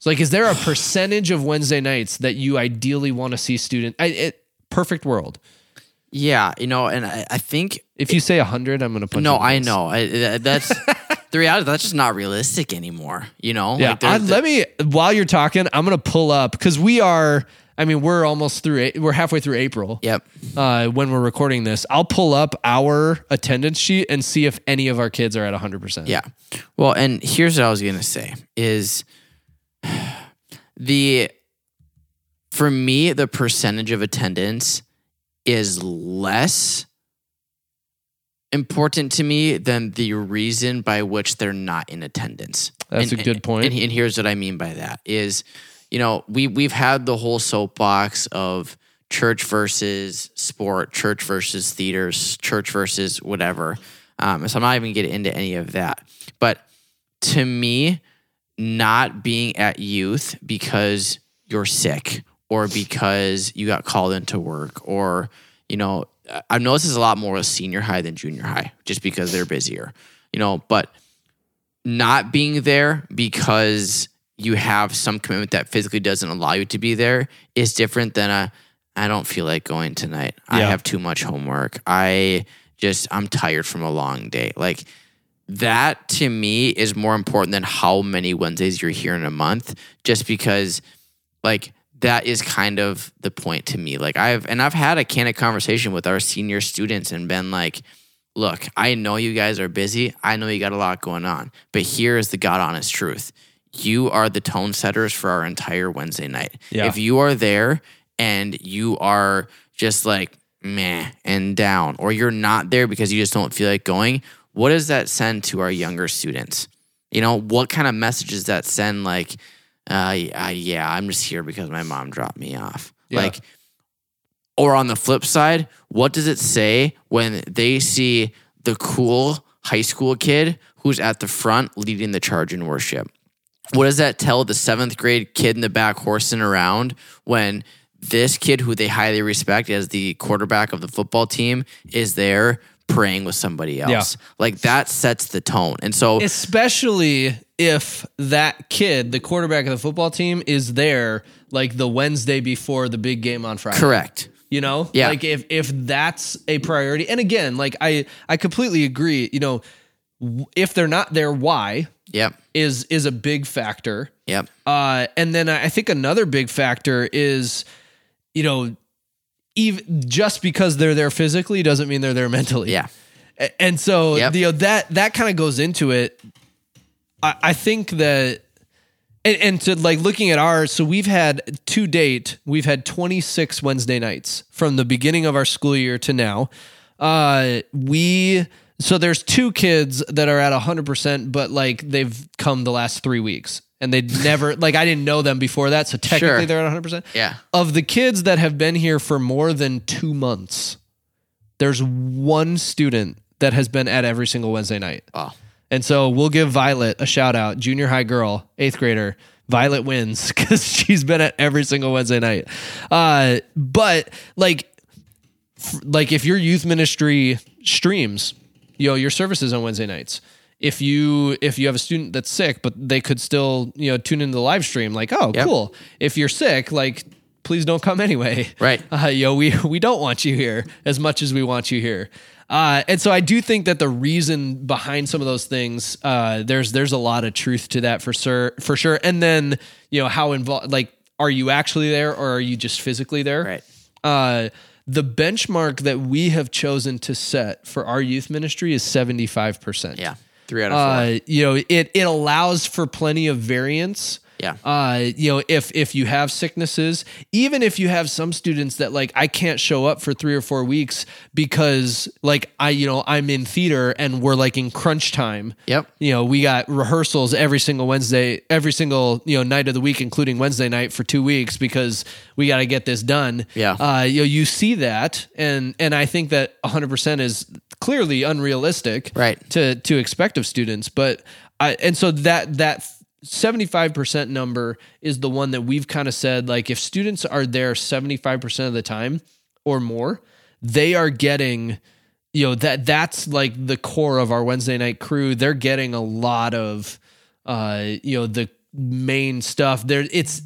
So like, is there a percentage of Wednesday nights that you ideally want to see student? I, it, perfect world. Yeah, you know, and I, I think If you say hundred, I'm going to put no, I know I, that's the reality. That's just not realistic anymore. You know, Yeah, Like, there's I- the- let me while you're talking, I'm gonna pull up because we are. I mean, we're almost through. We're halfway through April. Yep. Uh, when we're recording this, I'll pull up our attendance sheet and see if any of our kids are at 100. percent Yeah. Well, and here's what I was gonna say is the for me the percentage of attendance is less important to me than the reason by which they're not in attendance. That's And- a good point. And, and here's what I mean by that is, you know, we we've had the whole soapbox of church versus sport, church versus theaters, church versus whatever. Um, so I'm not even getting into any of that. But to me, not being at youth because you're sick or because you got called into work or you know I- I've noticed this a lot more with senior high than junior high just because they're busier you know but not being there because you have some commitment that physically doesn't allow you to be there is different than a I don't feel like going tonight. I have too much homework. I just I'm tired from a long day. Like that to me is more important than how many Wednesdays you're here in a month just because like that is kind of the point to me. Like I've and I've had a candid conversation with our senior students and been like, look, I know you guys are busy. I know you got a lot going on, but here is the God honest truth. You are the tone setters for our entire Wednesday night. Yeah. If you are there and you are just like meh and down, or you're not there because you just don't feel like going, what does that send to our younger students? You know, what kind of message does that send? Like, uh, uh, yeah, I'm just here because my mom dropped me off. Yeah. Like, or on the flip side, what does it say when they see the cool high school kid who's at the front leading the charge in worship? What does that tell the seventh grade kid in the back horsing around when this kid who they highly respect as the quarterback of the football team is there praying with somebody else. Yeah. Like that sets the tone. And so especially if that kid, the quarterback of the football team, is there like the Wednesday before the big game on Friday. correct. You know, Yeah. Like if if that's a priority, and again, like I I completely agree. You know, if they're not there, why Yep. is is a big factor. Yep. Uh, and then I think another big factor is, you know, even just because they're there physically doesn't mean they're there mentally. Yeah. A- And so Yep. you know that that kind of goes into it. I, I think that and, and to like looking at ours, so we've had to date, we've had 26 Wednesday nights from the beginning of our school year to now. Uh we so there's two kids that are at 100%, but like they've come the last three weeks and they'd never, like I didn't know them before that. So technically Sure. they're at 100%. Yeah. Of the kids that have been here for more than two months, there's one student that has been at every single Wednesday night. Oh. And so we'll give Violet a shout out, junior high girl, eighth grader. Violet wins because she's been at every single Wednesday night. Uh, but like, f- like if your youth ministry streams, you know, your services on Wednesday nights. If you if you have a student that's sick, but they could still you know tune into the live stream, like oh Yep. cool. If you're sick, like please don't come anyway. Right. Uh, yo, we we don't want you here as much as we want you here. Uh, and so I do think that the reason behind some of those things, uh, there's there's a lot of truth to that for sure, for sure. And then you know how involved, like, are you actually there or are you just physically there? Right. Uh, the benchmark that we have chosen to set for our youth ministry is seventy five percent. Yeah. Three out of four. Uh, you know, it it allows for plenty of variance. Yeah. Uh, you know, if if you have sicknesses, even if you have some students that like I can't show up for three or four weeks because like I, you know, I'm in theater and we're like in crunch time. Yep. You know, we got rehearsals every single Wednesday, every single, you know, night of the week, including Wednesday night for two weeks because we got to get this done. Yeah. Uh, you know, you see that and and I think that 100% is clearly unrealistic Right. to to expect of students but I and so that that 75% number is the one that we've kind of said like if students are there 75% of the time or more they are getting you know that that's like the core of our Wednesday night crew. They're getting a lot of uh you know the main stuff. There it's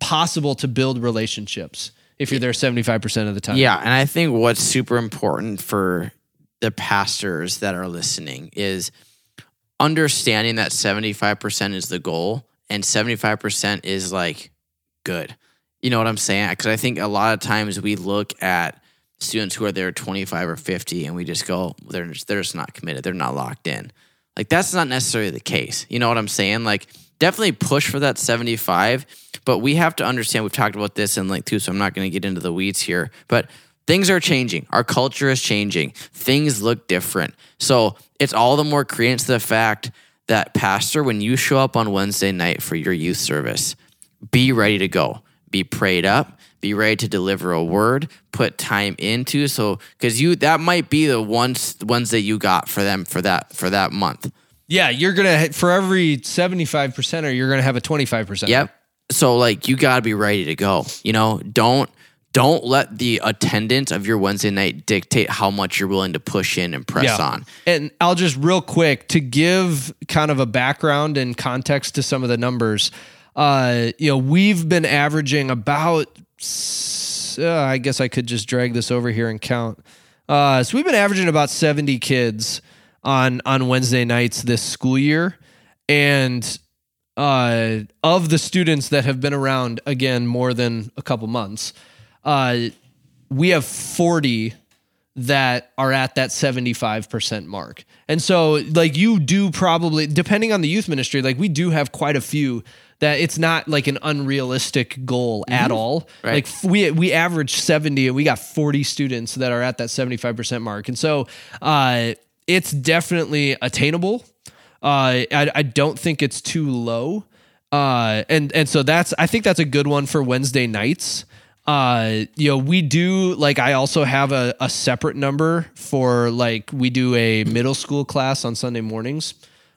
possible to build relationships if you're there 75% of the time. Yeah, and I think what's super important for the pastors that are listening is understanding that 75% is the goal and 75% is like good. You know what I'm saying? Because I think a lot of times we look at students who are there 25 or 50 and we just go, they're just, they're just not committed. They're not locked in. Like that's not necessarily the case. You know what I'm saying? Like definitely push for that 75, but we have to understand we've talked about this in like two, so I'm not going to get into the weeds here, but things are changing. Our culture is changing. Things look different. So it's all the more credence to the fact that pastor, when you show up on Wednesday night for your youth service, be ready to go. Be prayed up. Be ready to deliver a word. Put time into so because you that might be the ones ones that you got for them for that for that month. Yeah, you're gonna for every seventy five percenter, you're gonna have a twenty five percent. Yep. So like you got to be ready to go. You know, don't don't let the attendance of your Wednesday night dictate how much you're willing to push in and press on. And I'll just real quick to give kind of a background and context to some of the numbers. Uh, you know, we've been averaging about. Uh, I guess I could just drag this over here and count. Uh, so we've been averaging about seventy kids on on Wednesday nights this school year, and uh, of the students that have been around again more than a couple months, uh, we have forty that are at that 75% mark. And so like you do probably depending on the youth ministry like we do have quite a few that it's not like an unrealistic goal at all. Right. Like f- we we average 70 and we got 40 students that are at that 75% mark. And so uh it's definitely attainable. Uh I I don't think it's too low. Uh and and so that's I think that's a good one for Wednesday nights uh you know we do like i also have a, a separate number for like we do a middle school class on sunday mornings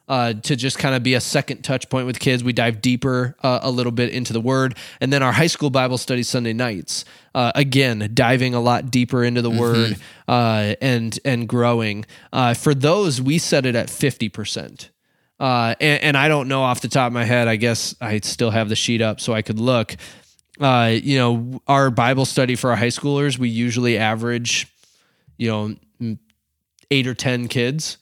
uh, to just kind of be a second touch point with kids. We dive deeper uh, a little bit into the word. And then our high school Bible study Sunday nights, uh, again, diving a lot deeper into the word uh, and, and growing. Uh, for those, we set it at 50%. Uh, and, and I don't know off the top of my head. I guess I still have the sheet up so I could look. Uh, you know, our Bible study for our high schoolers, we usually average, you know, eight or 10 kids.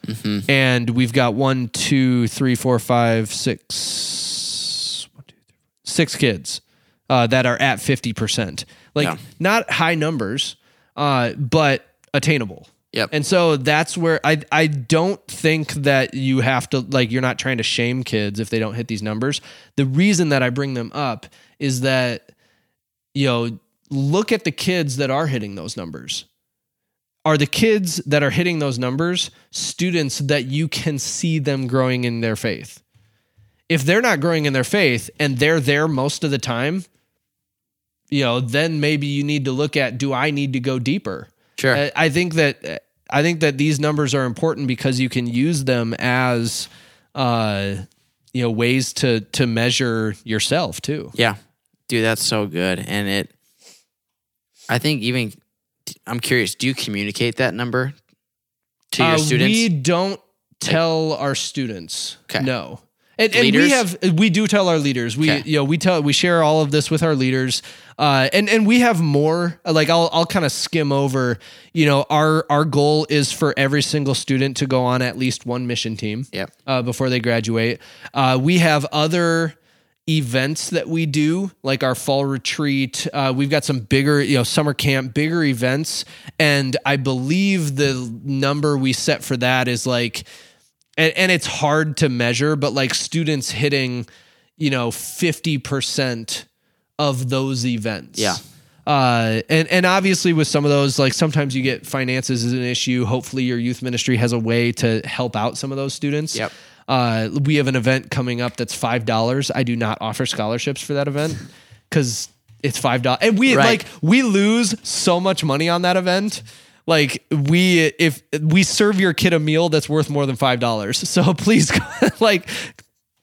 And we've got one, two, three, four, five, six, one, two, three, six kids uh, that are at 50%. Like, Yeah. not high numbers, uh, but attainable. Yep. And so that's where I I don't think that you have to like you're not trying to shame kids if they don't hit these numbers. The reason that I bring them up is that you know, look at the kids that are hitting those numbers. Are the kids that are hitting those numbers students that you can see them growing in their faith? If they're not growing in their faith and they're there most of the time, you know, then maybe you need to look at do I need to go deeper? Sure. I- think that I think that these numbers are important because you can use them as uh you know ways to to measure yourself too. Yeah. Dude, that's so good. And it, I think even, I'm curious, do you communicate that number to your Uh, students? We don't tell our students. Okay. No. And, and we have we do tell our leaders. We Okay. you know we tell we share all of this with our leaders. Uh, and and we have more. Like I'll I'll kind of skim over. You know our our goal is for every single student to go on at least one mission team. Yep. Uh, before they graduate, uh, we have other events that we do like our fall retreat uh, we've got some bigger you know summer camp bigger events and i believe the number we set for that is like and, and it's hard to measure but like students hitting you know 50% of those events Yeah. uh, and and obviously with some of those, like sometimes you get finances as an issue. Hopefully, your youth ministry has a way to help out some of those students. Yep. Uh, we have an event coming up that's five dollars. I do not offer scholarships for that event because it's five dollars, and we Right. like we lose so much money on that event. Like we, if we serve your kid a meal that's worth more than five dollars, so please, like,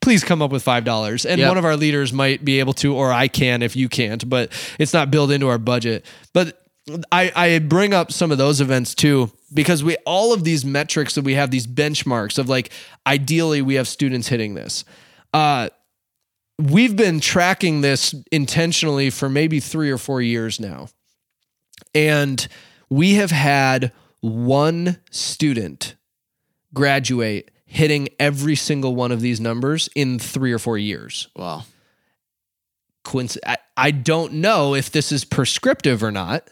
please come up with five dollars, and Yep. one of our leaders might be able to, or I can if you can't, but it's not built into our budget. But I, I bring up some of those events too because we all of these metrics that we have these benchmarks of like ideally we have students hitting this. Uh, we've been tracking this intentionally for maybe three or four years now, and we have had one student graduate hitting every single one of these numbers in three or four years Wow. coinc- I, I don't know if this is prescriptive or not.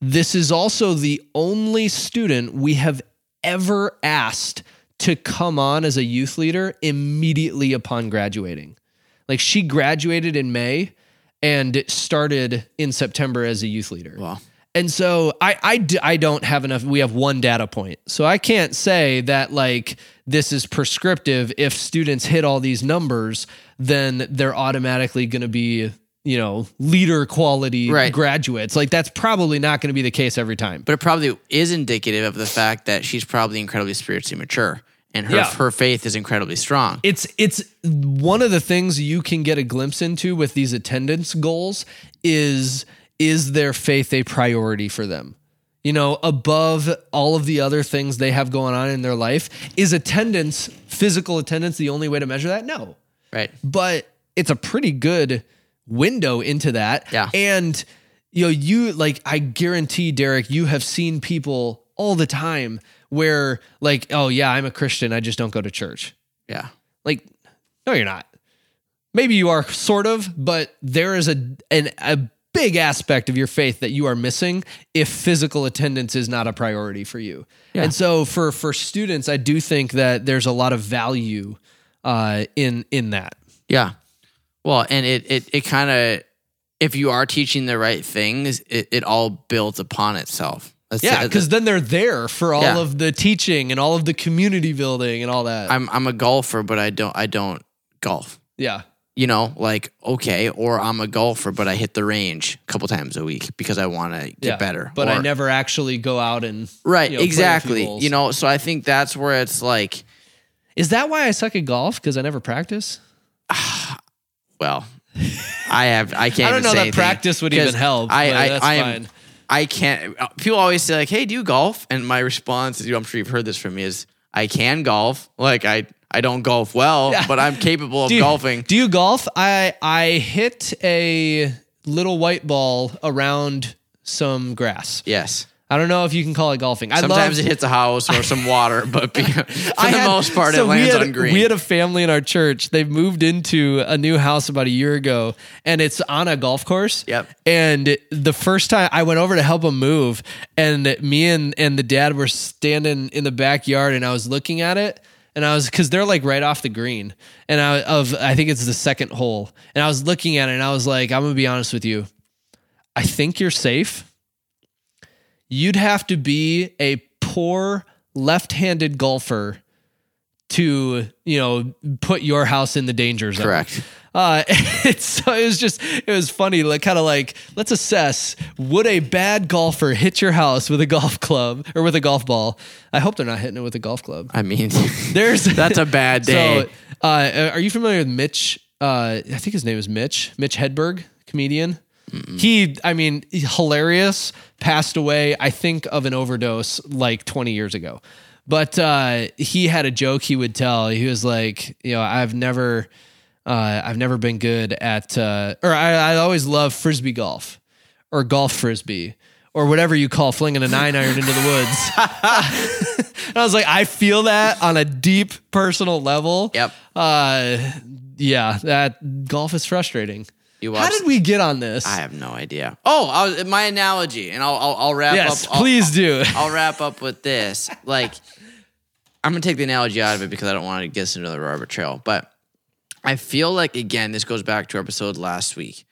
This is also the only student we have ever asked to come on as a youth leader immediately upon graduating. Like she graduated in May and started in September as a youth leader. Wow. And so I, I, d- I don't have enough. We have one data point. So I can't say that like this is prescriptive. If students hit all these numbers, then they're automatically going to be, you know, leader quality Right. graduates. Like that's probably not going to be the case every time. But it probably is indicative of the fact that she's probably incredibly spiritually mature and her, Yeah. her faith is incredibly strong. it's it's one of the things you can get a glimpse into with these attendance goals is is their faith a priority for them you know above all of the other things they have going on in their life is attendance physical attendance the only way to measure that no Right. but it's a pretty good window into that. Yeah. And you know, you like I guarantee Derek, you have seen people all the time where like, oh yeah, I'm a Christian, I just don't go to church. Yeah. Like, no, you're not. Maybe you are sort of, but there is a an a big aspect of your faith that you are missing if physical attendance is not a priority for you. Yeah. And so for for students, I do think that there's a lot of value uh in in that. Yeah. Well, and it it it kind of if you are teaching the right things, it, it all builds upon itself. That's Yeah, because then they're there for all Yeah. of the teaching and all of the community building and all that. I'm I'm a golfer, but I don't I don't golf. yeah. You know, like okay, or I'm a golfer, but I hit the range a couple times a week because I want to get yeah. better. But I never actually go out and right you know, play a few exactly. You know, so I think that's where it's like Is that why I suck at golf? Because I never practice. Well, I have. I can't. I don't know that anything, practice would even help, I, but I, that's I am- fine. I can't. People always say like, "Hey, do you golf?" And my response, you know, I'm sure you've heard this from me, is I can golf. Like I, I don't golf well, but I'm capable of Do you- golfing. Do you golf? I I hit a little white ball around some grass. Yes. I don't know if you can call it golfing. I Sometimes love, it hits a house or some water, but be, for I the had- most part, so it lands had- on green. We had a family in our church. They moved into a new house about a year ago, and it's on a golf course. Yep. And the first time I went over to help them move, and me and and the dad were standing in the backyard, and I was looking at it. And I was because they're like right off the green, and I of I think it's the second hole, and I was looking at it, and I was like, I'm gonna be honest with you, I think you're safe. You'd have to be a poor left-handed golfer to you know put your house in the danger zone. Correct. Uh, it's so it was just it was funny, like kind of like let's assess would a bad golfer hit your house with a golf club or with a golf ball? I hope they're not hitting it with a golf club. I mean, There's that's a bad day. So, uh, are you familiar with Mitch? Uh, I think his name is Mitch. Mitch Hedberg, comedian. He, I mean, hilarious. Passed away, I think, of an overdose like 20 years ago. But uh, he had a joke he would tell. He was like, you know, I've never, uh, I've never been good at, uh, or I, I always love frisbee golf, or golf frisbee, or whatever you call flinging a nine iron into the woods. And I was like, I feel that on a deep personal level. Yep. Uh, yeah, that golf is frustrating. You How did we get on this? I have no idea. Oh, I was, my analogy, and I'll I'll, I'll wrap yes, up. I'll- please do. I'll wrap up with this. Like, I'm gonna take the analogy out of it because I don't want to get us into the rabbit trail. But I feel like again, this goes back to our episode last week.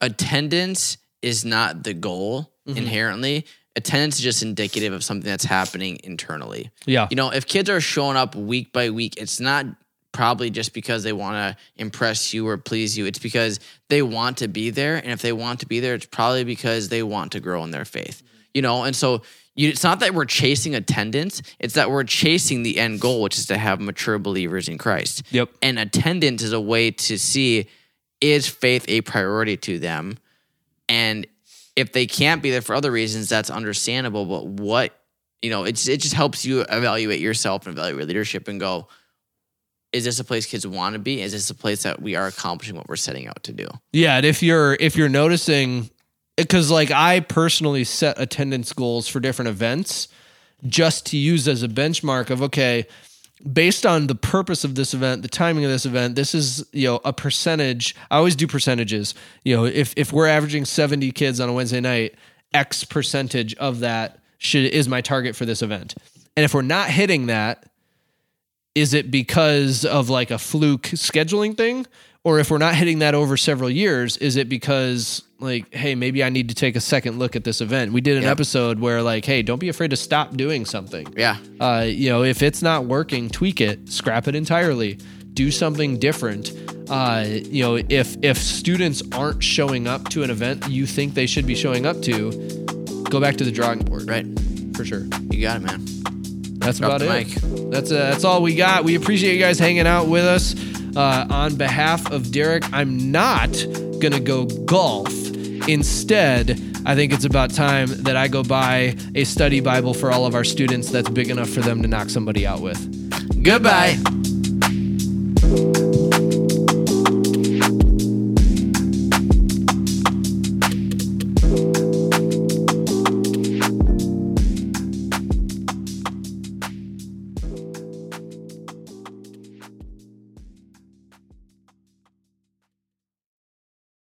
Attendance is not the goal mm-hmm. inherently. Attendance is just indicative of something that's happening internally. Yeah. You know, if kids are showing up week by week, it's not probably just because they want to impress you or please you. It's because they want to be there. And if they want to be there, it's probably because they want to grow in their faith. You know, and so you, it's not that we're chasing attendance, it's that we're chasing the end goal, which is to have mature believers in Christ. Yep. And attendance is a way to see is faith a priority to them? And if they can't be there for other reasons, that's understandable. But what you know, it's it just helps you evaluate yourself and evaluate leadership and go, is this a place kids want to be? Is this a place that we are accomplishing what we're setting out to do? Yeah, and if you're if you're noticing because like I personally set attendance goals for different events just to use as a benchmark of okay, based on the purpose of this event, the timing of this event, this is, you know, a percentage. I always do percentages. You know, if if we're averaging 70 kids on a Wednesday night, X percentage of that should is my target for this event. And if we're not hitting that, is it because of like a fluke scheduling thing or if we're not hitting that over several years is it because like hey maybe i need to take a second look at this event we did an Yep. episode where like hey don't be afraid to stop doing something Yeah. uh, you know if it's not working tweak it scrap it entirely do something different uh, you know if if students aren't showing up to an event you think they should be showing up to go back to the drawing board Right. for sure You got it, man. That's Drop about it. mic. That's uh, that's all we got. We appreciate you guys hanging out with us. Uh, on behalf of Derek, I'm not gonna go golf. Instead, I think it's about time that I go buy a study Bible for all of our students that's big enough for them to knock somebody out with. Goodbye. Bye.